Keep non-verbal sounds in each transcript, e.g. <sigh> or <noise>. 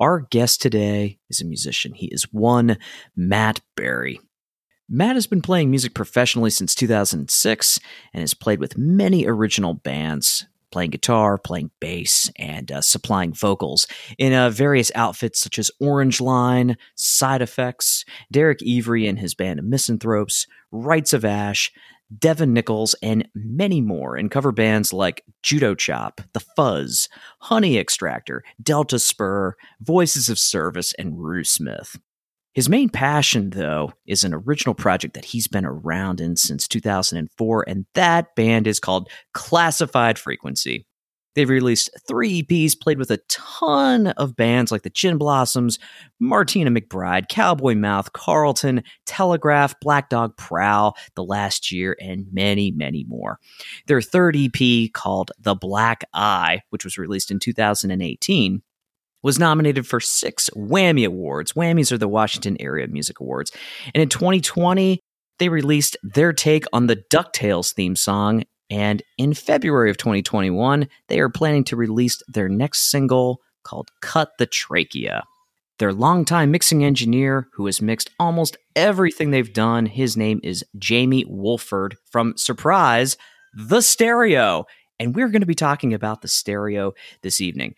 Our guest today is a musician. He is one Matt Berry. Matt has been playing music professionally since 2006 and has played with many original bands, playing guitar, playing bass, and uh, supplying vocals in uh, various outfits such as Orange Line, Side Effects, Derek Every and his band Misanthropes, Rites of Ash, Devin Nichols, and many more in cover bands like Judo Chop, The Fuzz, Honey Extractor, Delta Spur, Voices of Service, and Rue Smith. His main passion, though, is an original project that he's been around in since 2004, and that band is called Classified Frequency. They've released three EPs, played with a ton of bands like the Gin Blossoms, Martina McBride, Cowboy Mouth, Carlton, Telegraph, Black Dog Prowl, The Last Year, and many, many more. Their third EP, called The Black Eye, which was released in 2018, was nominated for six Wammie Awards. Wammies are the Washington Area Music Awards. And in 2020, they released their take on the DuckTales theme song and in February of 2021, they are planning to release their next single called Cut the Trachea. Their longtime mixing engineer, who has mixed almost everything they've done, his name is Jamie Wolford from Surprise, The Stereo. And we're going to be talking about The Stereo this evening.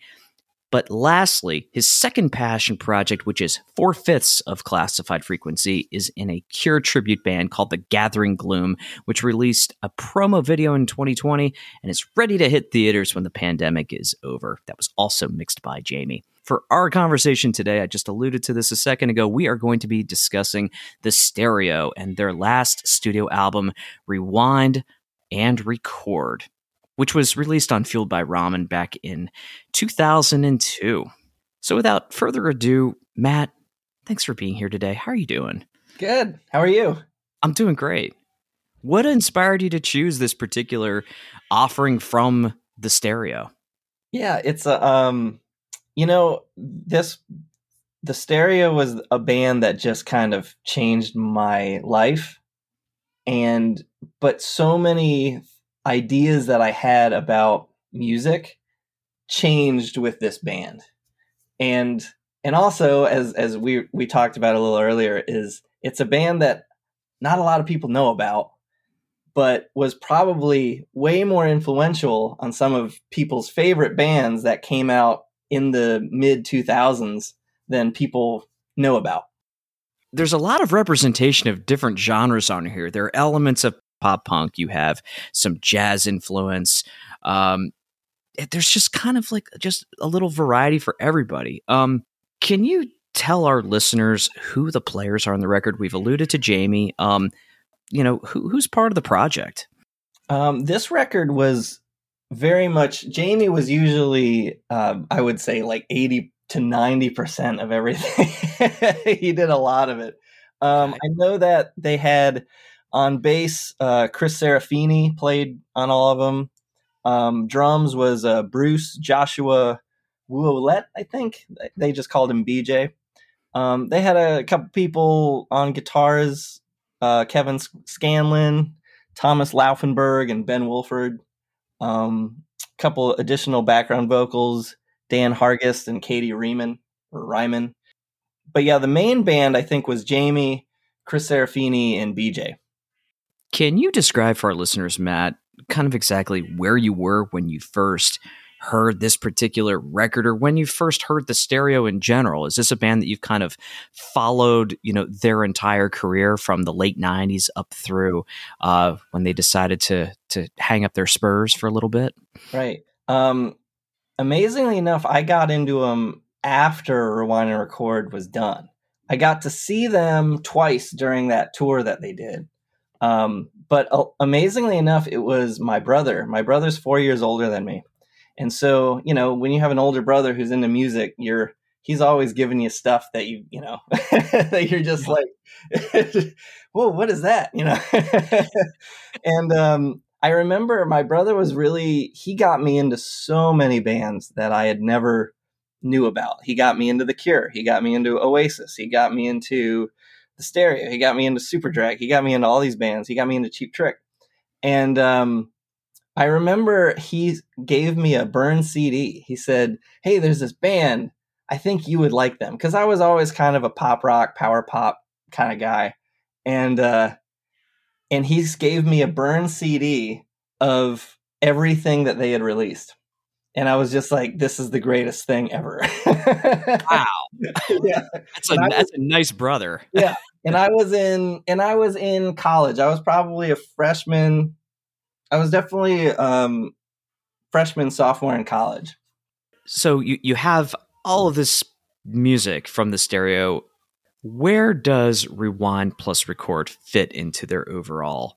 But lastly, his second passion project, which is four fifths of classified frequency, is in a Cure tribute band called The Gathering Gloom, which released a promo video in 2020 and is ready to hit theaters when the pandemic is over. That was also mixed by Jamie. For our conversation today, I just alluded to this a second ago. We are going to be discussing The Stereo and their last studio album, Rewind and Record which was released on Fueled by Ramen back in 2002. So without further ado, Matt, thanks for being here today. How are you doing? Good. How are you? I'm doing great. What inspired you to choose this particular offering from the stereo? Yeah, it's a um you know, this the stereo was a band that just kind of changed my life and but so many ideas that I had about music changed with this band. And and also as as we we talked about a little earlier is it's a band that not a lot of people know about but was probably way more influential on some of people's favorite bands that came out in the mid 2000s than people know about. There's a lot of representation of different genres on here. There are elements of pop punk, you have some jazz influence. Um, there's just kind of like just a little variety for everybody. Um, can you tell our listeners who the players are on the record? We've alluded to Jamie. Um, you know, who, who's part of the project? Um, this record was very much Jamie was usually, uh, I would say, like eighty to ninety percent of everything. <laughs> he did a lot of it. Um, I know that they had on bass, uh, Chris Serafini played on all of them. Um, drums was uh, Bruce Joshua Wuolet, I think. They just called him BJ. Um, they had a couple people on guitars uh, Kevin Scanlon, Thomas Laufenberg, and Ben Wolford. A um, couple additional background vocals Dan Hargest and Katie Riemann or Ryman. But yeah, the main band I think was Jamie, Chris Serafini, and BJ. Can you describe for our listeners, Matt, kind of exactly where you were when you first heard this particular record or when you first heard the stereo in general? Is this a band that you've kind of followed, you know, their entire career from the late 90s up through uh, when they decided to to hang up their spurs for a little bit? Right. Um, amazingly enough, I got into them after Rewind and Record was done. I got to see them twice during that tour that they did. Um, but uh, amazingly enough, it was my brother. My brother's four years older than me. And so, you know, when you have an older brother who's into music, you're he's always giving you stuff that you you know <laughs> that you're just like <laughs> whoa what is that? You know? <laughs> And um i remember my brother was really he got me into so many bands that i had never knew about. He got me into the cure. He got me into oasis. He got me into the stereo. He got me into superdrag he got me into all these bands. He got me into cheap trick. And um I remember he gave me a burn CD. He said, Hey, there's this band. I think you would like them. Because I was always kind of a pop rock, power pop kind of guy, and uh, and he gave me a burn CD of everything that they had released, and I was just like, "This is the greatest thing ever!" <laughs> wow, yeah, that's a that's a nice brother. <laughs> yeah, and I was in and I was in college. I was probably a freshman. I was definitely um, freshman, sophomore in college. So you you have all of this music from the stereo, where does Rewind plus Record fit into their overall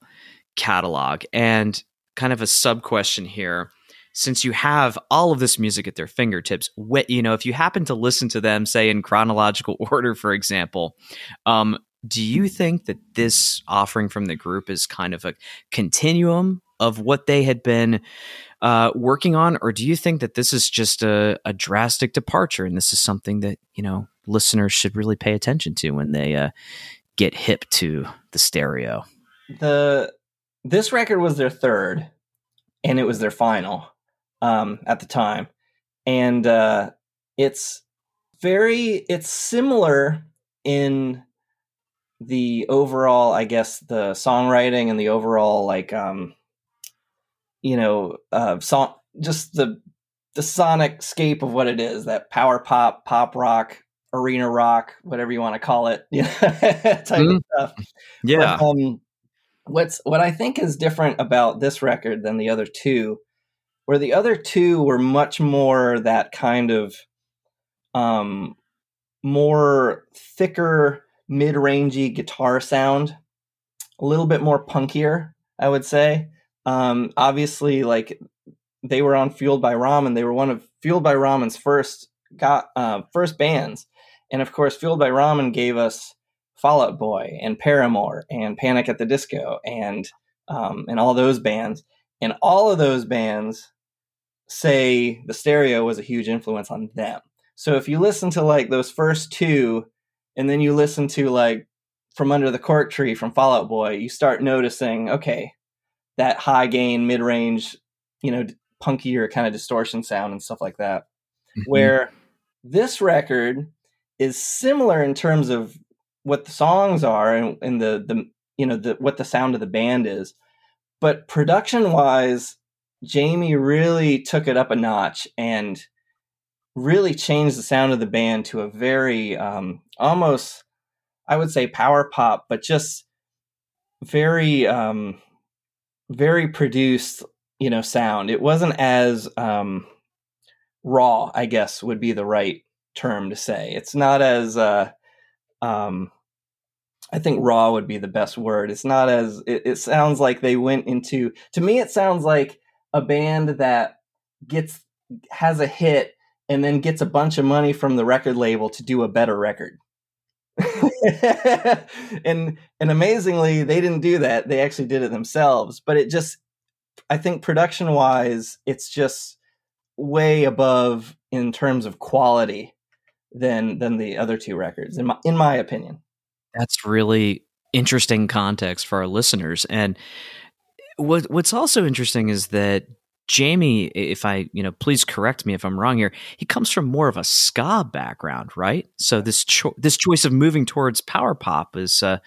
catalog? And kind of a sub question here since you have all of this music at their fingertips, what, you know, if you happen to listen to them, say in chronological <laughs> order, for example, um, do you think that this offering from the group is kind of a continuum of what they had been uh, working on, or do you think that this is just a, a, drastic departure and this is something that you know listeners should really pay attention to when they uh, get hip to the stereo? The this record was their third, and it was their final um, at the time, and uh, it's very it's similar in the overall, I guess, the songwriting and the overall like um, you know, uh, song, just the the sonic scape of what it is that power pop, pop rock, arena rock, whatever you want to call it, <laughs> you know, type mm. of stuff. Yeah. But, um, what's what I think is different about this record than the other two, where the other two were much more that kind of um more thicker mid-rangey guitar sound, a little bit more punkier, I would say. Um, obviously, like they were on Fueled by Ramen. They were one of Fueled by Ramen's first got uh, first bands, and of course, Fueled by Ramen gave us Fall Out Boy and Paramore and Panic at the Disco and um, and all those bands. And all of those bands say the stereo was a huge influence on them. So if you listen to like those first two, and then you listen to like From Under the Cork Tree from Fall Out Boy, you start noticing, okay, that high gain, mid range, you know, punkier kind of distortion sound and stuff like that. Mm-hmm. Where this record is similar in terms of what the songs are and, and the the you know the what the sound of the band is, but production wise, Jamie really took it up a notch and really changed the sound of the band to a very um, almost I would say power pop, but just very um, very produced, you know, sound. It wasn't as um, raw, I guess would be the right term to say. It's not as uh, um, I think raw would be the best word. It's not as it, it sounds like they went into to me it sounds like a band that gets has a hit and then gets a bunch of money from the record label to do a better record. <laughs> and and amazingly, they didn't do that. They actually did it themselves. But it just, I think, production wise, it's just way above in terms of quality than than the other two records, in my in my opinion. That's really interesting context for our listeners. And what what's also interesting is that Jamie, if I, you know, please correct me if I'm wrong here. He comes from more of a ska background, right? So this cho- this choice of moving towards power pop is uh,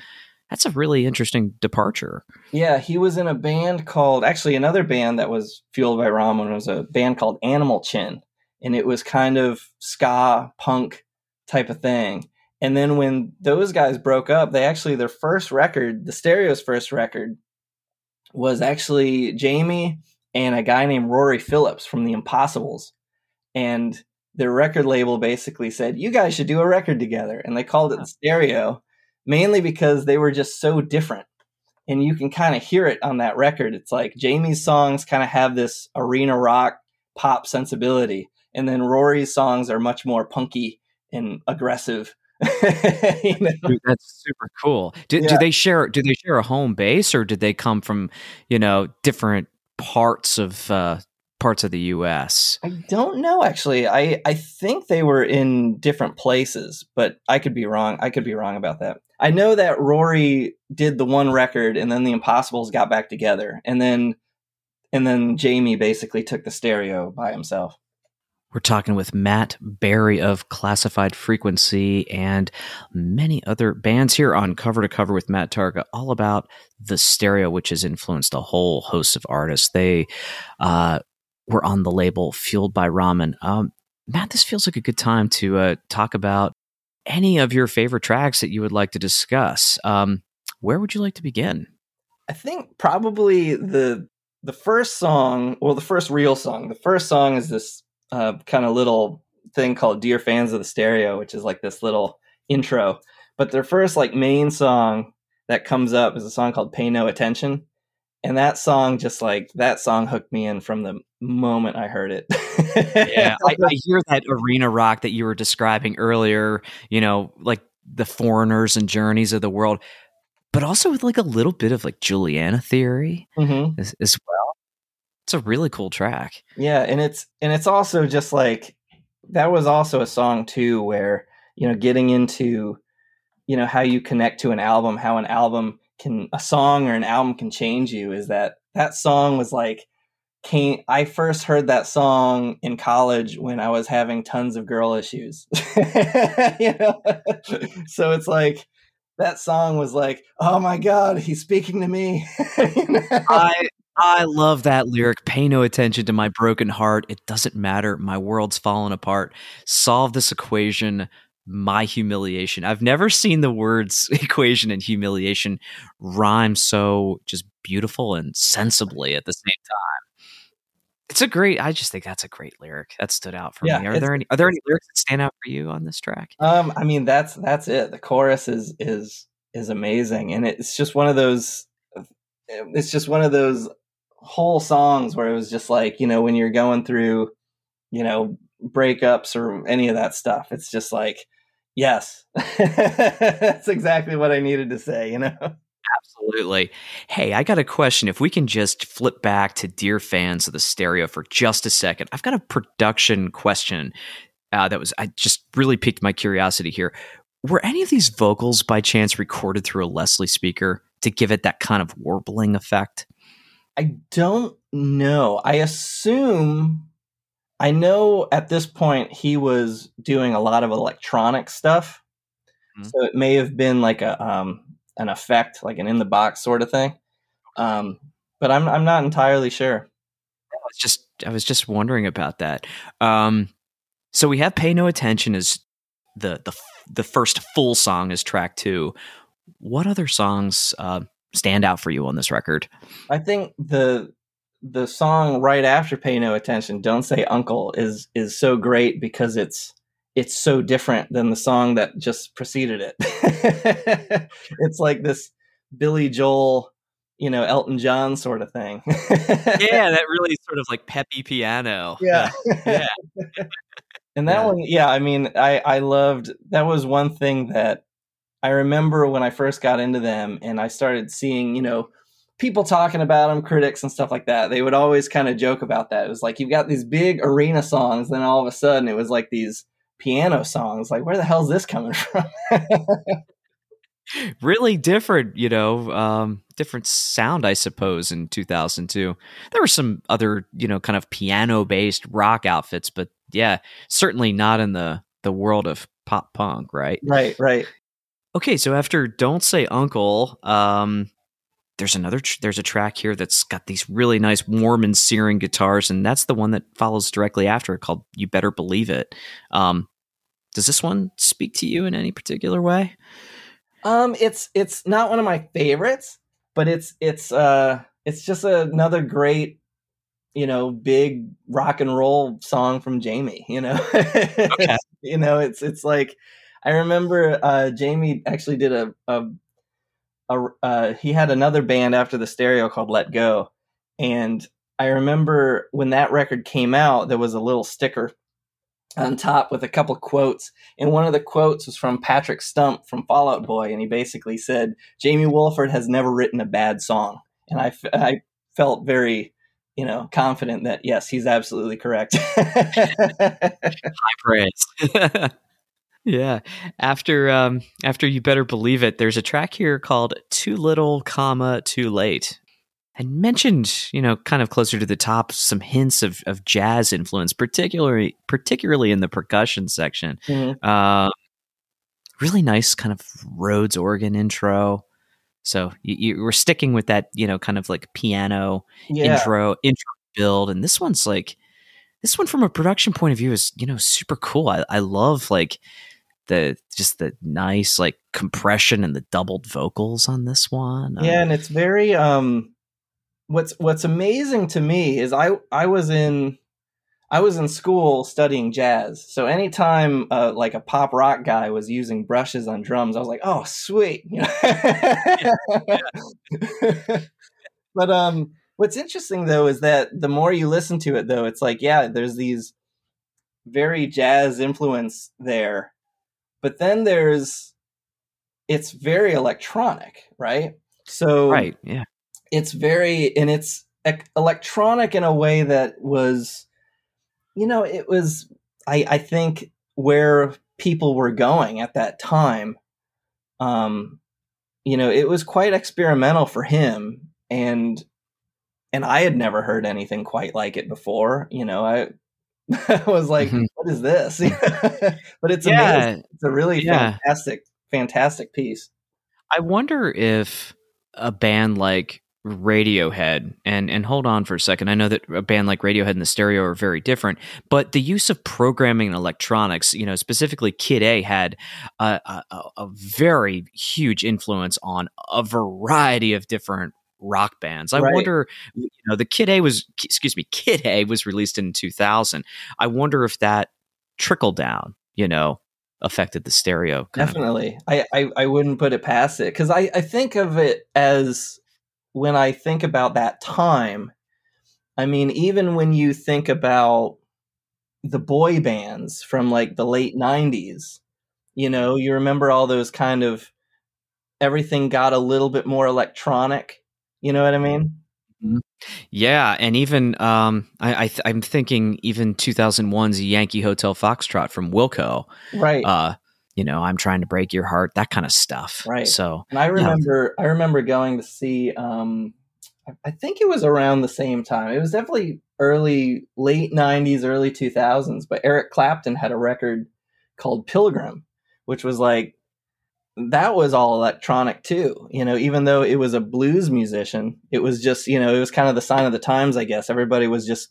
that's a really interesting departure. Yeah, he was in a band called actually another band that was fueled by Ramen was a band called Animal Chin, and it was kind of ska punk type of thing. And then when those guys broke up, they actually their first record, the Stereo's first record, was actually Jamie and a guy named Rory Phillips from the Impossibles. And their record label basically said, You guys should do a record together. And they called it Stereo, mainly because they were just so different. And you can kind of hear it on that record. It's like Jamie's songs kind of have this arena rock pop sensibility. And then Rory's songs are much more punky and aggressive. <laughs> you know? Dude, that's super cool. Do, yeah. do they share? Do they share a home base, or did they come from you know different parts of uh, parts of the U.S.? I don't know. Actually, I I think they were in different places, but I could be wrong. I could be wrong about that. I know that Rory did the one record, and then the Impossibles got back together, and then and then Jamie basically took the stereo by himself. We're talking with Matt Barry of Classified Frequency and many other bands here on Cover to Cover with Matt Targa, all about the stereo, which has influenced a whole host of artists. They uh, were on the label Fueled by Ramen. Um, Matt, this feels like a good time to uh, talk about any of your favorite tracks that you would like to discuss. Um, where would you like to begin? I think probably the the first song, well, the first real song. The first song is this uh, kind of little thing called "Dear Fans of the Stereo," which is like this little intro. But their first like main song that comes up is a song called "Pay No Attention," and that song just like that song hooked me in from the moment I heard it. yeah, <laughs> I, I hear that arena rock that you were describing earlier. You know, like the foreigners and journeys of the world but also with like a little bit of like Juliana theory mm-hmm. as, as, well. It's a really cool track. Yeah, and it's and it's also just like that was also a song too where you know getting into you know how you connect to an album, how an album can a song or an album can change you is that that song was like came I first heard that song in college when I was having tons of girl issues. <laughs> you know? so it's like that song was like, oh my god, he's speaking to me. <laughs> I I love that lyric. Pay no attention to my broken heart. It doesn't matter. My world's fallen apart. Solve this equation. My humiliation. I've never seen the words <laughs> equation and humiliation rhyme so just beautiful and sensibly at the same time. It's a great. I just think that's a great lyric that stood out for yeah, me. Are there any? Are there any lyrics that stand out for you on this track? Um, I mean, that's that's it. The chorus is is is amazing, and it's just one of those. It's just one of those whole songs where it was just like you know when you're going through, you know, breakups or any of that stuff. It's just like, yes, <laughs> that's exactly what I needed to say. You know. Absolutely. Hey, I got a question. If we can just flip back to dear fans of the stereo for just a second, I've got a production question uh, that was I just really piqued my curiosity here. Were any of these vocals by chance recorded through a Leslie speaker to give it that kind of warbling effect? I don't know. I assume I know at this point he was doing a lot of electronic stuff. Mm-hmm. So it may have been like a um, an effect, like an in the box sort of thing. Um, but I'm I'm not entirely sure. I was just I was just wondering about that. Um, so we have "Pay No Attention" as the the the first full song is track two. What other songs uh, stand out for you on this record? I think the the song right after "Pay No Attention," "Don't Say Uncle," is is so great because it's it's so different than the song that just preceded it. <laughs> it's like this Billy Joel, you know, Elton John sort of thing. <laughs> yeah, that really sort of like peppy piano. Yeah. <laughs> yeah. and that yeah. one, yeah, I mean, I I loved that was one thing that I remember when I first got into them and I started seeing, you know, people talking about them, critics and stuff like that. They would always kind of joke about that. It was like you've got these big arena songs, then all of a sudden it was like these piano songs. Like, where the hell is this coming <laughs> from? really different, you know, um, different sound, I suppose, in 2002. There were some other, you know, kind of piano based rock outfits, but yeah, certainly not in the, the world of pop punk, right? Right, right. Okay, so after Don't Say Uncle, um, there's another tr- there's a track here that's got these really nice warm and searing guitars and that's the one that follows directly after it called you better believe it. Um, does this one speak to you in any particular way? Um it's it's not one of my favorites but it's it's uh it's just another great you know big rock and roll song from jamie you know? <laughs> Okay. you know it's it's like i remember uh jamie actually did a, a a, uh, he had another band after the stereo called Let Go, and I remember when that record came out, there was a little sticker on top with a couple quotes. And one of the quotes was from Patrick Stump from Fall Out Boy, and he basically said, "Jamie Wolford has never written a bad song," and I, I felt very you know, confident that yes, he's absolutely correct. <laughs> High praise. <laughs> yeah. After um after you better believe it, there's a track here called Too Little, comma, Too Late. And mentioned, you know, kind of closer to the top, some hints of, of jazz influence, particularly particularly in the percussion section. Mm-hmm. Uh, really nice kind of Rhodes organ intro. So you, you were sticking with that, you know, kind of like piano yeah. intro intro build, and this one's like this one from a production point of view is you know super cool. I, I love like the just the nice like compression and the doubled vocals on this one. Yeah, um, and it's very um what's what's amazing to me is I I was in I was in school studying jazz, so anytime uh, like a pop rock guy was using brushes on drums, I was like, "Oh, sweet!" <laughs> You know? but um, what's interesting though is that the more you listen to it, though, it's like, yeah, there's these very jazz influence there, but then there's it's very electronic, right? So right, yeah, it's very and it's electronic in a way that was you know, it was, I, I think, where people were going at that time. Um, you know, it was quite experimental for him, and and I had never heard anything quite like it before. You know, I, I <laughs> was like, mm-hmm. what is this? <laughs> but it's yeah. amazing. It's a really yeah. fantastic, fantastic piece. I wonder if a band like Radiohead, and and hold on for a second. I know that a band like Radiohead and the Stereo are very different, but the use of programming and electronics, you know, specifically Kid A, had a, a, a very huge influence on a variety of different rock bands. I right. wonder, you know, the Kid A was, excuse me, Kid A was released in 2000. I wonder if that trickle down, you know, affected the stereo. Definitely. I, I, I, wouldn't put it past it because I, I think of it as when I think about that time, I mean, even when you think about the boy bands from like the late 90s, you know, you remember all those kind of everything got a little bit more electronic. You know what I mean? Mm-hmm. Yeah, and even um, I, I am thinking even 2001's Yankee Hotel Foxtrot from Wilco, right? Uh, you know, I'm trying to break your heart, that kind of stuff. Right. So, and I remember, I remember going to see, um, I think it was around the same time. It was definitely early, late 90s, early 2000s, but Eric Clapton had a record called Pilgrim, which was like, that was all electronic too. You know, even though it was a blues musician, it was just, you know, it was kind of the sign of the times, I guess. Everybody was just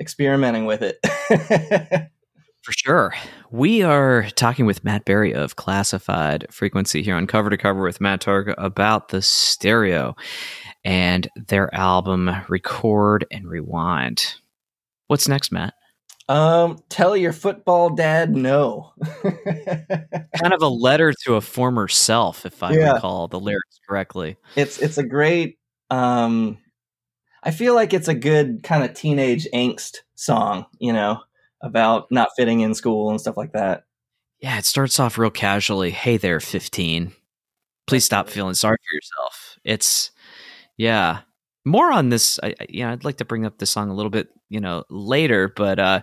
experimenting with it. <laughs> For sure. We are talking with Matt Berry of Classified Frequency here on Cover to Cover with Matt Targa about the stereo and their album Record and Rewind. What's next, Matt? Um, tell your football dad no. <laughs> kind of a letter to a former self, if I yeah. recall the lyrics correctly. It's it's a great um I feel like it's a good kind of teenage angst song, you know about not fitting in school and stuff like that. Yeah, it starts off real casually. Hey there, 15. Please stop feeling sorry for yourself. It's, yeah. More on this. I, yeah, I'd like to bring up the song a little bit, you know, later, but, uh,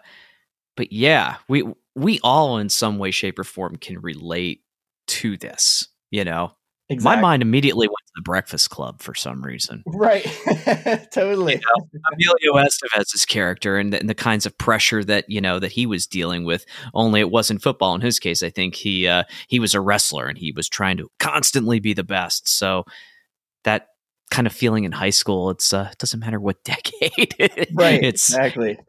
but yeah, we, we all in some way, shape, or form can relate to this, you know? Exactly. My mind immediately went to the Breakfast Club for some reason. Right. <laughs> totally. You know, Emilio Estevez's character and the, and the, kinds of pressure that you know that he was dealing with. Only it wasn't football in his case. I think he uh, he was a wrestler and he was trying to constantly be the best. So that kind of feeling in high school, it's uh, it doesn't matter what <laughs> decade. right. It's exactly. It,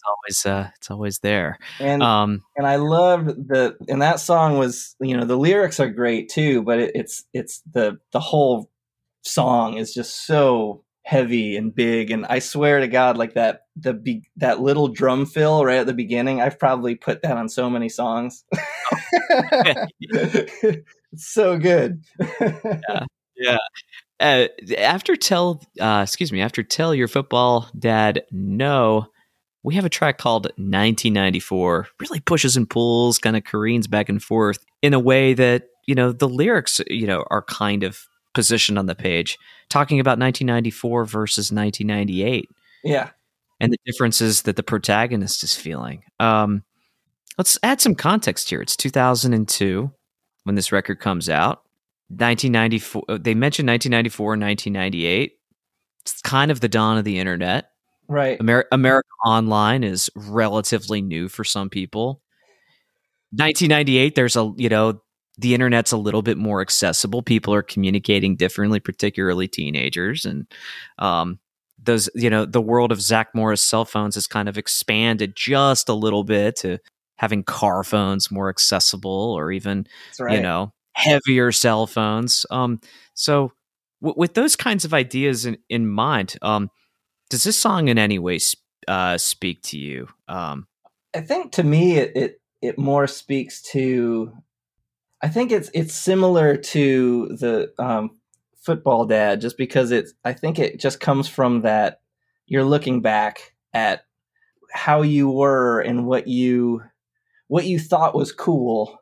it's always uh, it's always there. And um, and I loved the and that song was you know the lyrics are great too, but it, it's it's the the whole song is just so heavy and big and I swear to God like that the be, that little drum fill right at the beginning I've probably put that on so many songs. <laughs> <laughs> so good. yeah. Yeah. Uh, after tell uh, excuse me after tell your football dad no we have a track called 1994. Really pushes and pulls, kind of careens back and forth in a way that you know the lyrics, you know, are kind of positioned on the page, talking about 1994 versus 1998. Yeah, and the differences that the protagonist is feeling. Um, let's add some context here. It's 2002 when this record comes out. 1994. Uh, they mentioned 1994 and 1998. It's kind of the dawn of the internet. Right. Amer- America Online is relatively new for some people. 1998, there's a, you know, the internet's a little bit more accessible. People are communicating differently, particularly teenagers. And um, those, you know, the world of Zach Morris cell phones has kind of expanded just a little bit to having car phones more accessible or even, right. you know, heavier cell phones. Um, so, w- with those kinds of ideas in, in mind, um, does this song in any way uh, speak to you? Um, I think to me, it, it it more speaks to. I think it's it's similar to the um, football dad, just because it's. I think it just comes from that. You're looking back at how you were and what you what you thought was cool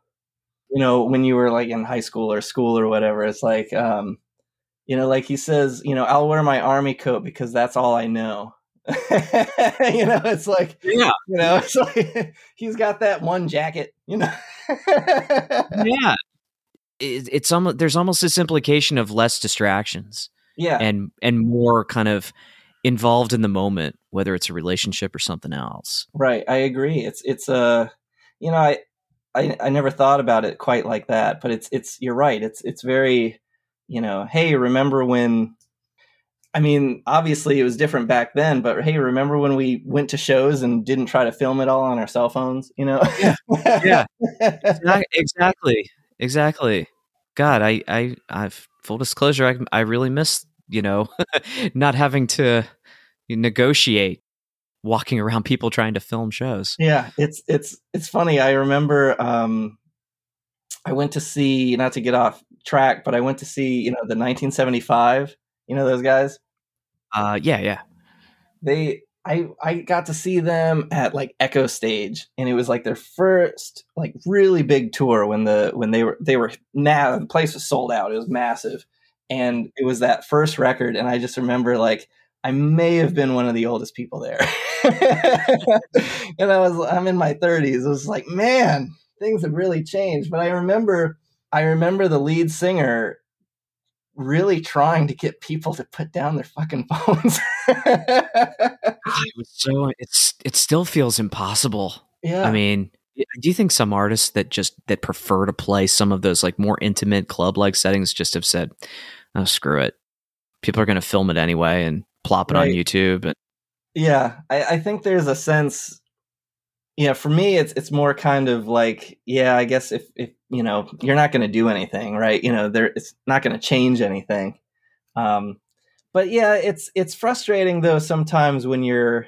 you know when you were like in high school or school or whatever it's like um you know like he says you know i'll wear my army coat because that's all i know. <laughs> You know it's like yeah. you know it's like <laughs> he's got that one jacket you know? <laughs> Yeah. It, it's almost there's almost this implication of less distractions yeah. and and more kind of involved in the moment whether it's a relationship or something else. Right i agree. It's it's a uh, you know, I, I I never thought about it quite like that, but it's it's you're right. It's it's very, you know, hey, remember when I mean, obviously it was different back then, but hey, remember when we went to shows and didn't try to film it all on our cell phones, you know? Yeah. yeah. <laughs> exactly. Exactly. God, I I I've full disclosure, I I really miss, you know, <laughs> not having to negotiate walking around people trying to film shows. Yeah, it's it's it's funny. I remember um, I went to see not to get off track, but I went to see you know the 1975. You know those guys. Uh, yeah, yeah. They I I got to see them at like Echo Stage, and it was like their first like really big tour when the when they were they were now the place was sold out. It was massive, and it was that first record, and I just remember like I may have been one of the oldest people there. <laughs> and I was I'm in my 30s. It was like, man, things have really changed. But I remember I remember the lead singer really trying to get people to put down their fucking <laughs> phones. Ah, it was so it's it still feels impossible. Yeah. I mean, do you think some artists that just that prefer to play some of those like more intimate club like settings just have said, "Oh, screw it. People are going to film it anyway and plop it right. on YouTube. And- yeah, I, I think there's a sense. Yeah, for me, it's it's more kind of like, yeah, I guess if if you know you're not going to do anything, right? You know, there it's not going to change anything. Um, but yeah, it's it's frustrating though sometimes when you're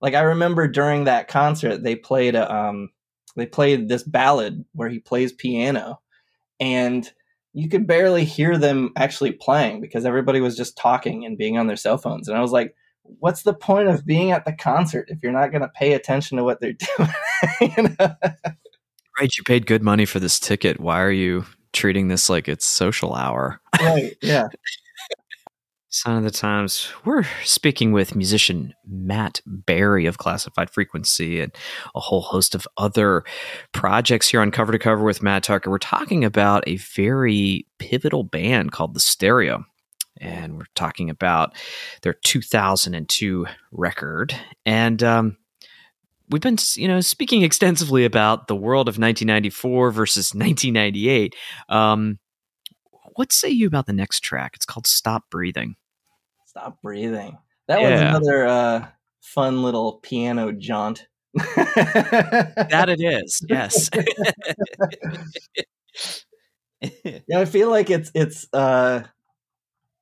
like I remember during that concert they played a um they played this ballad where he plays piano and you could barely hear them actually playing because everybody was just talking and being on their cell phones. And I was like, what's the point of being at the concert if you're not going to pay attention to what they're <laughs> doing? you know? Right. You paid good money for this ticket. Why are you treating this like it's social hour? right. Yeah. <laughs> Sign of the Times. We're speaking with musician Matt Barry of Classified Frequency and a whole host of other projects here on Cover to Cover with Matt Tucker. We're talking about a very pivotal band called The Stereo. And we're talking about their 2002 record. And um, we've been, you know, speaking extensively about the world of 1994 versus 1998. Um, what say you about the next track? It's called Stop Breathing. Stop breathing. That yeah. was another uh, fun little piano jaunt. that it <laughs> is. Yes. yeah, I feel like it's it's uh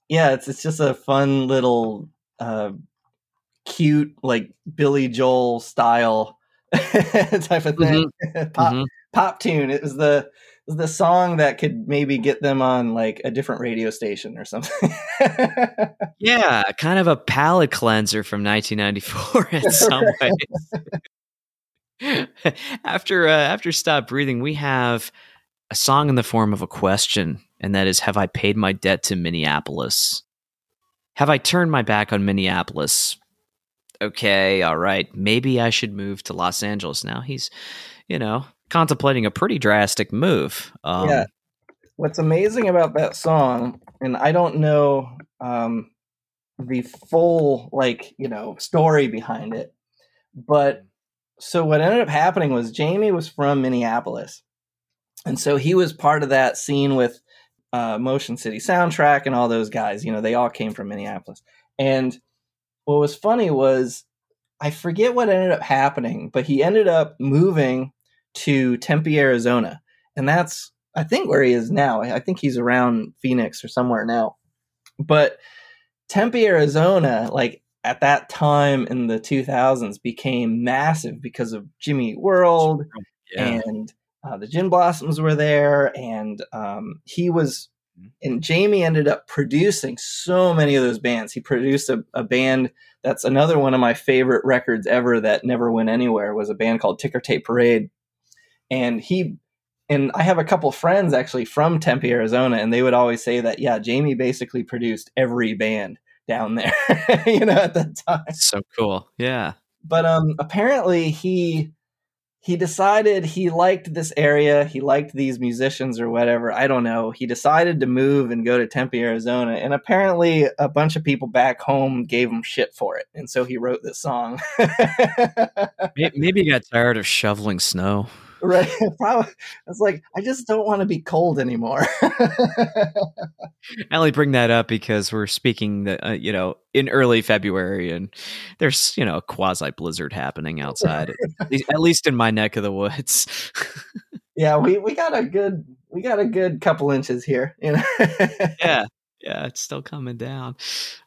yeah, it's it's just a fun little uh cute like Billy Joel style <laughs> type of thing. Mm-hmm. pop mm-hmm. pop tune. It was the the song that could maybe get them on like a different radio station or something. <laughs> yeah, kind of a palate cleanser from 1994 in <laughs> some ways. <laughs> after uh, after stop breathing, we have a song in the form of a question, and that is, "Have I paid my debt to Minneapolis? Have I turned my back on Minneapolis? Okay, all right, maybe I should move to Los Angeles now." He's, you know, contemplating a pretty drastic move. Um, yeah. What's amazing about that song, and I don't know um, the full like you know story behind it, but so what ended up happening was Jamie was from Minneapolis, and so he was part of that scene with uh, Motion City Soundtrack and all those guys. You know, they all came from Minneapolis, and what was funny was I forget what ended up happening, but he ended up moving to Tempe, Arizona. And that's, I think, where he is now. I think he's around Phoenix or somewhere now. But Tempe, Arizona, like at that time in the 2000s, became massive because of Jimmy World yeah. and uh, the Gin Blossoms were there. And um, he was, mm-hmm. and Jamie ended up producing so many of those bands. He produced a, a band that's another one of my favorite records ever that never went anywhere was a band called Ticker Tape Parade and he and I have a couple friends actually from Tempe, Arizona, and they would always say that yeah, Jamie basically produced every band down there, <laughs> you know, at that time. So cool, yeah. But um, apparently he he decided he liked this area, he liked these musicians or whatever. I don't know. He decided to move and go to Tempe, Arizona, and apparently a bunch of people back home gave him shit for it, and so he wrote this song. <laughs> Maybe he got tired of shoveling snow right? <laughs> Probably, it's like I just don't want to be cold anymore. <laughs> I only bring that up because we're speaking, the, uh, you know, in early February, and there's you know a quasi blizzard happening <laughs> outside, at, least, at least in my neck of the woods. yeah, we we got a good we got a good couple inches here. You know. yeah, yeah, it's still coming down.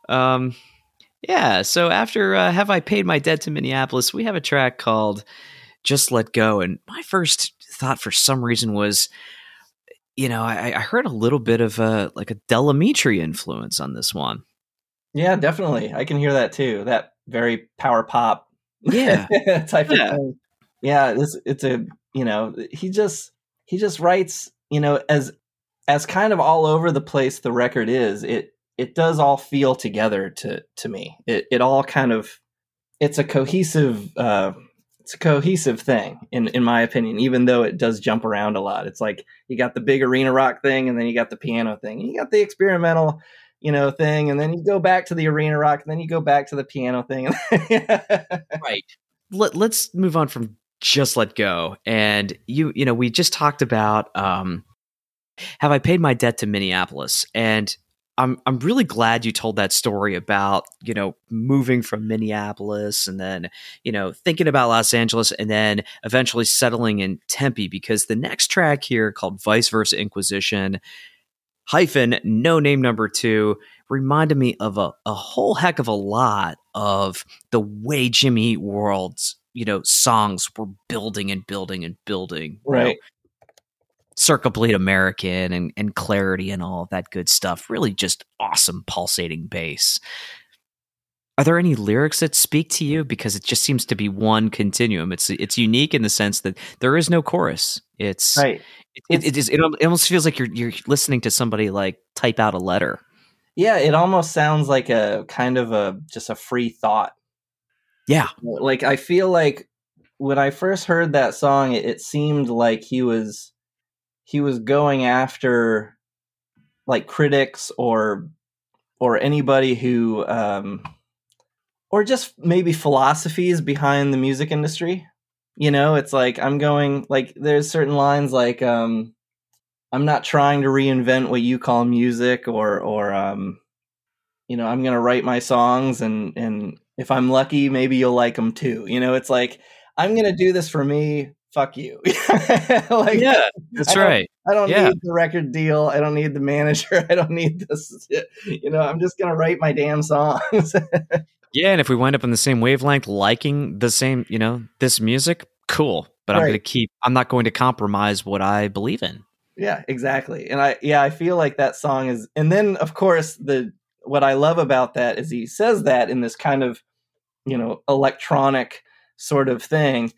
Um, yeah. So after uh, have I paid my debt to Minneapolis? We have a track called just let go. And my first thought for some reason was, you know, I, I heard a little bit of a like a Del Amitri influence on this one. Yeah, definitely. I can hear that too. That very power pop yeah <laughs> type yeah. of thing. Yeah, it's it's a you know, he just he just writes, you know, as as kind of all over the place the record is, it it does all feel together to to me. It it all kind of it's a cohesive uh it's a cohesive thing in in my opinion even though it does jump around a lot. It's like you got the big arena rock thing and then you got the piano thing you got the experimental you know thing and then you go back to the arena rock and then you go back to the piano thing. <laughs> Right. Let, let's move on from just let go. And you you know we just talked about um have i paid my debt to minneapolis? And I'm I'm really glad you told that story about you know moving from Minneapolis and then you know thinking about Los Angeles and then eventually settling in Tempe because the next track here called Vice Versa Inquisition hyphen no name number two reminded me of a, a whole heck of a lot of the way Jimmy World's you know songs were building and building and building right. You know, Circa Bleed American and, and Clarity and all that good stuff. Really just awesome pulsating bass. Are there any lyrics that speak to you? Because it just seems to be one continuum. It's it's unique in the sense that there is no chorus. It's right. It, it, it, it almost feels like you're you're listening to somebody like type out a letter. Yeah, it almost sounds like a kind of a just a free thought. Yeah, like I feel like when I first heard that song, it, it seemed like he was he was going after like critics or or anybody who um or just maybe philosophies behind the music industry. You know it's like i'm going like there's certain lines like um i'm not trying to reinvent what you call music or or um you know i'm gonna write my songs and and if i'm lucky maybe you'll like them too. You know it's like i'm gonna do this for me fuck you. <laughs> like, yeah, that's I right. I don't yeah. need the record deal. I don't need the manager. <laughs> I don't need this. You know, I'm just gonna write my damn songs. <laughs> yeah, and if we wind up on the same wavelength, liking the same, you know, this music, cool, but right. I'm going to keep. I'm not going to compromise what I believe in. Yeah, exactly. And I yeah, I feel like that song is and then of course the what I love about that is he says that in this kind of, you know, electronic sort of thing.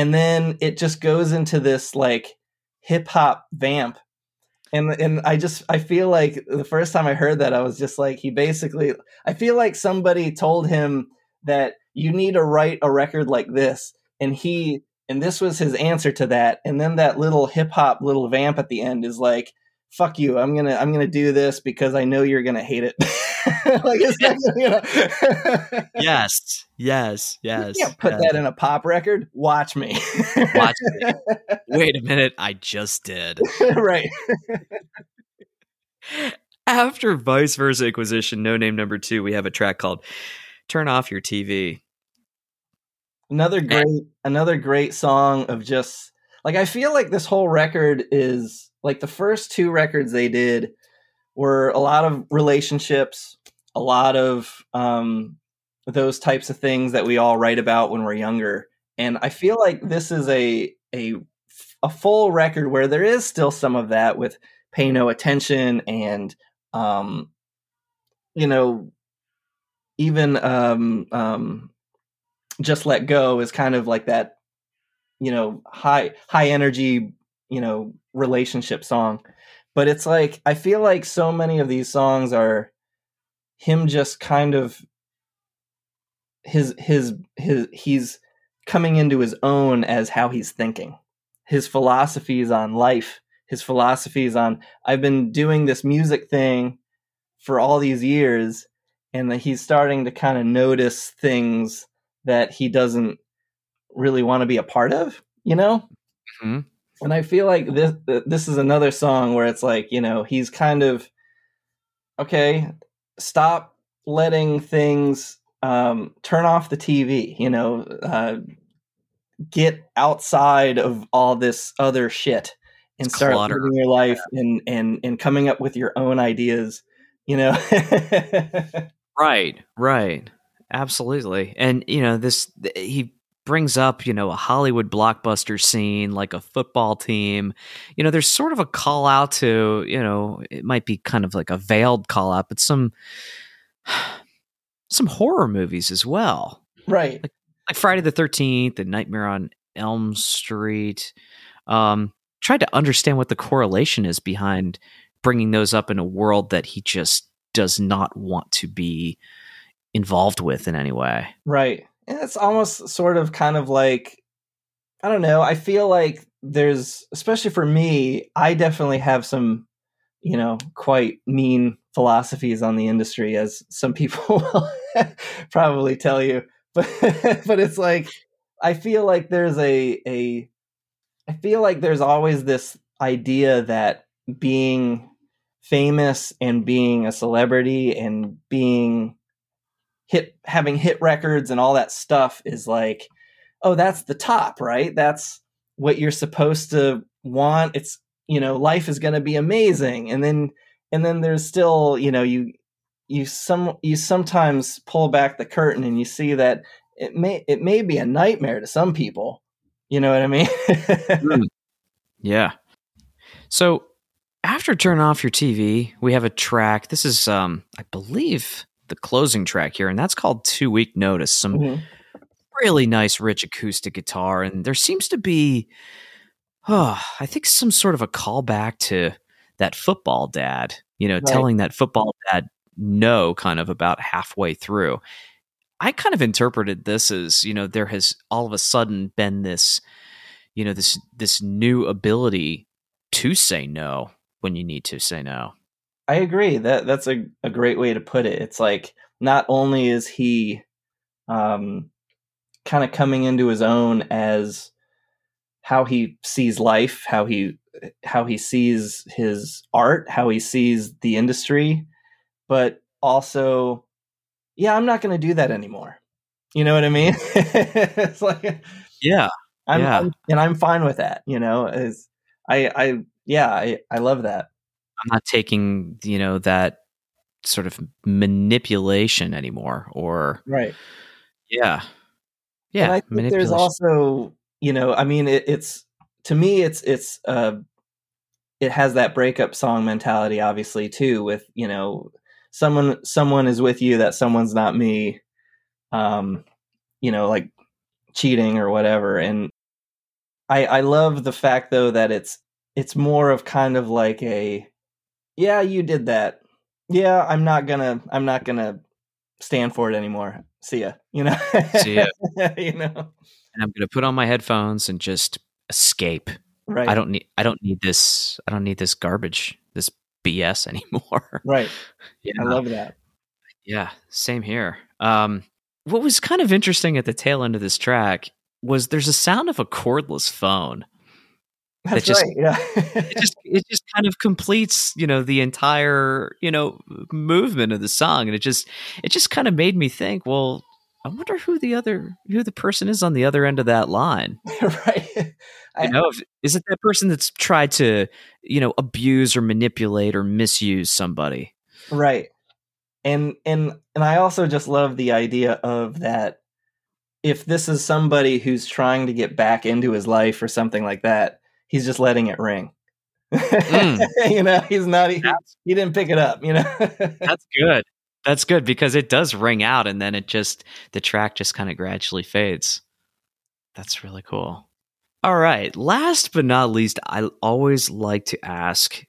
And then it just goes into this like hip hop vamp. And and I just I feel like the first time I heard that I was just like he basically I feel like somebody told him that you need to write a record like this and he and this was his answer to that and then that little hip hop little vamp at the end is like fuck you i'm gonna i'm gonna do this because i know you're gonna hate it <laughs> <laughs> like you know. yes. <laughs> Yes. Yes. you can't put yes. that in a pop record. Watch me. Watch me. <laughs> Wait a minute. I just did. Right. After vice versa inquisition no name number two we have a track called turn off your tv Another great and, another great song of just like I feel like this whole record is like the first two records they did were a lot of relationships, a lot of um those types of things that we all write about when we're younger. And I feel like this is a a a full record where there is still some of that with pay no attention and um you know even um um just let go is kind of like that you know high high energy you know relationship song but it's like i feel like so many of these songs are him just kind of his his his he's coming into his own as how he's thinking his philosophies on life his philosophies on i've been doing this music thing for all these years and that he's starting to kind of notice things that he doesn't really want to be a part of, you know? Mm-hmm. And I feel like this this is another song where it's like, you know, he's kind of okay, stop letting things um, turn off the TV, you know, uh, get outside of all this other shit and it's start clutter. living your life yeah. and and and coming up with your own ideas, you know. <laughs> right, right. Absolutely. And, you know, this, he brings up, you know, a Hollywood blockbuster scene like a football team. You know, there's sort of a call out to, you know, it might be kind of like a veiled call out, but some, <sighs> some horror movies as well. Right. Like, like Friday the 13th and Nightmare on Elm Street. Um, tried to understand what the correlation is behind bringing those up in a world that he just does not want to be involved with in any way. Right. It's almost sort of kind of like I don't know, I feel like there's especially for me, I definitely have some, you know, quite mean philosophies on the industry as some people <laughs> will probably tell you. But <laughs> but it's like I feel like there's a a I feel like there's always this idea that being famous and being a celebrity and being hit having hit records and all that stuff is like oh that's the top right? That's what you're supposed to want. It's you know life is going to be amazing. And then and then there's still you know you you some you sometimes pull back the curtain and you see that it may it may be a nightmare to some people. You know what i mean? <laughs> Mm. yeah. So after turn off your tv we have a track. This is um i believe the closing track here, and that's called Two Week Notice. Some mm-hmm. really nice, rich acoustic guitar, and there seems to be, oh, I think some sort of a callback to that football dad. You know, right. telling that football dad no, kind of about halfway through. I kind of interpreted this as you know there has all of a sudden been this, you know this this new ability to say no when you need to say no. I agree. That that's a, a great way to put it. It's like not only is he um, kind of coming into his own as how he sees life, how he how he sees his art, how he sees the industry, but also, yeah, I'm not going to do that anymore. You know what I mean? <laughs> it's like, yeah, I'm, yeah. I'm, and I'm fine with that. You know, is I, I, yeah, I, I love that. I'm not taking, you know, that sort of manipulation anymore or right yeah yeah there's also you know, I mean, it, it's to me, it's it's uh, it has that breakup song mentality, obviously, too. With you know, someone someone is with you that someone's not me. Um, you know, like cheating or whatever, and I I love the fact though that it's it's more of kind of like a yeah, you did that. Yeah, I'm not gonna I'm not gonna stand for it anymore. See ya. You know. See ya. <laughs> you know. And I'm gonna put on my headphones and just escape. Right. I don't need I don't need this I don't need this garbage, this BS <laughs> anymore. Right. <laughs> Yeah. I love that. Yeah, same here. Um, what was kind of interesting at the tail end of this track was there's a sound of a cordless phone. That's just- right. Yeah. It just kind of completes, you know, the entire, you know, movement of the song and it just it just kind of made me think, well, I wonder who the other who the person is on the other end of that line. <laughs> right. I- You know, if, is it that person that's tried to, you know, abuse or manipulate or misuse somebody? Right. And and and I also just love the idea of that if this is somebody who's trying to get back into his life or something like that, he's just letting it ring. Mm. <laughs> you know, he's not he, he didn't pick it up, you know. <laughs> That's good. That's good because it does ring out and then it just the track just kind of gradually fades. That's really cool. All right. Last but not least, I always like to ask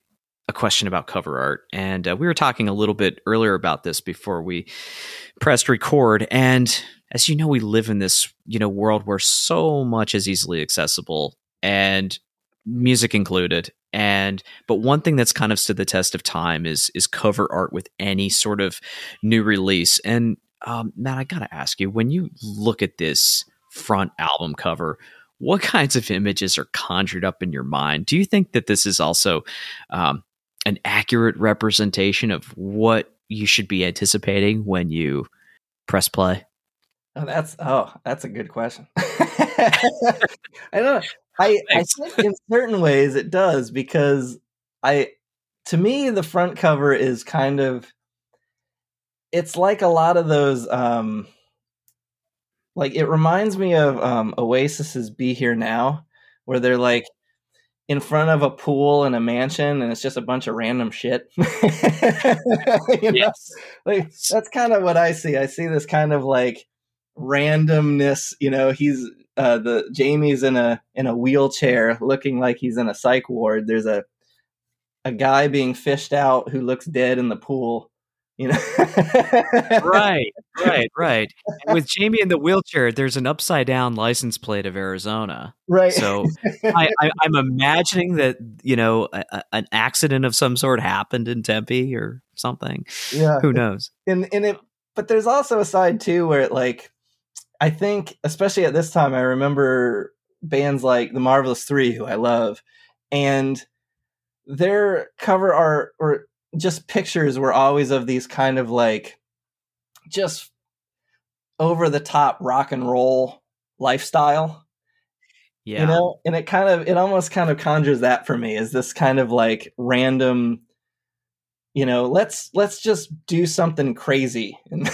a question about cover art. And uh, we were talking a little bit earlier about this before we pressed record. And as you know, we live in this, you know, world where so much is easily accessible and music included. And but one thing that's kind of stood the test of time is is cover art with any sort of new release. And um, Matt, I gotta ask you, when you look at this front album cover, what <laughs> kinds of images are conjured up in your mind? Do you think that this is also um, an accurate representation of what you should be anticipating when you press play? Oh, that's oh, that's a good question. <laughs> I don't know. <laughs> I, I think in certain ways it does because I to me the front cover is kind of it's like a lot of those um like it reminds me of um Oasis's Be Here Now where they're like in front of a pool in a mansion and it's just a bunch of random shit. <laughs> You know? Yes. like that's kind of what I see. I see this kind of like randomness. You know, he's uh, the Jamie's in a in a wheelchair, looking like he's in a psych ward. There's a a guy being fished out who looks dead in the pool. You know, <laughs> right, right, right. And with Jamie in the wheelchair, there's an upside down license plate of Arizona. right. So I, I, I'm imagining that you know a, a- an accident of some sort happened in Tempe or something. yeah, Who knows? and and it but there's also a side too where it like i think especially at this time i remember bands like the marvelous three who i love and their cover art or just pictures were always of these kind of like just over the top rock and roll lifestyle Yeah, you know? And it kind of it almost kind of conjures that for me is this kind of like random you know let's let's just do something crazy <laughs> and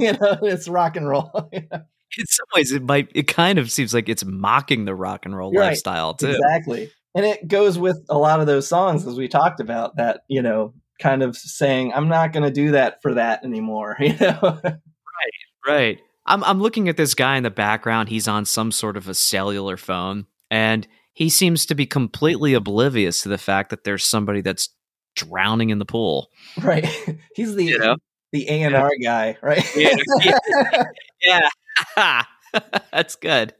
you know it's rock and roll <laughs> in some ways it might. It kind of seems like it's mocking the rock and roll Right. lifestyle too. exactly and it goes with a lot of those songs as we talked about that you know kind of saying i'm not going to do that for that anymore <laughs> you know right Right. I'm I'm looking at this guy in the background. He's on some sort of a cellular phone, and he seems to be completely oblivious to the fact that there's somebody that's drowning in the pool. right <laughs> he's the You know? the a&r guy right Yeah, Yeah. <laughs> <laughs> That's good.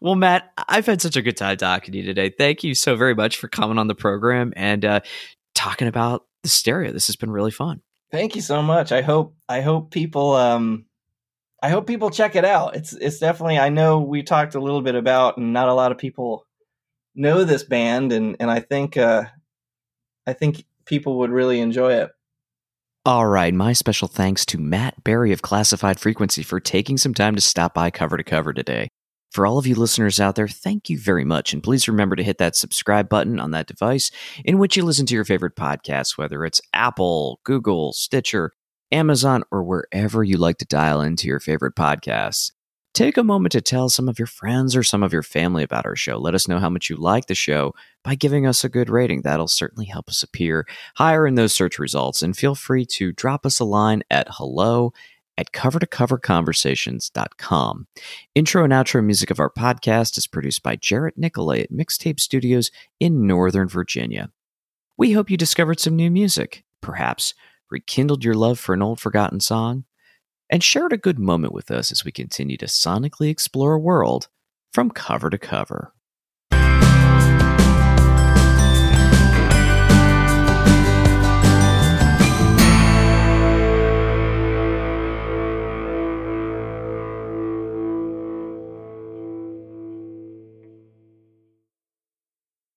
well, Matt, I've had such a good time talking to you today. Thank you so very much for coming on the program and uh, talking about the stereo. This has been really fun. Thank you so much. I hope I hope people um I hope people check it out. It's it's definitely I know we talked a little bit about and not a lot of people know this band and and I think uh I think people would really enjoy it. All right, my special thanks to Matt Barry of Classified Frequency for taking some time to stop by cover to cover today. For all of you listeners out there, thank you very much. And please remember to hit that subscribe button on that device in which you listen to your favorite podcasts, whether it's Apple, Google, Stitcher, Amazon, or wherever you like to dial into your favorite podcasts. Take a moment to tell some of your friends or some of your family about our show. Let us know how much you like the show by giving us a good rating. That'll certainly help us appear higher in those search results. And feel free to drop us a line at hello at cover2coverconversations.com. Intro and outro music of our podcast is produced by Jarrett Nicolay at Mixtape Studios in Northern Virginia. We hope you discovered some new music, perhaps rekindled your love for an old forgotten song and shared a good moment with us as we continue to sonically explore a world from cover to cover.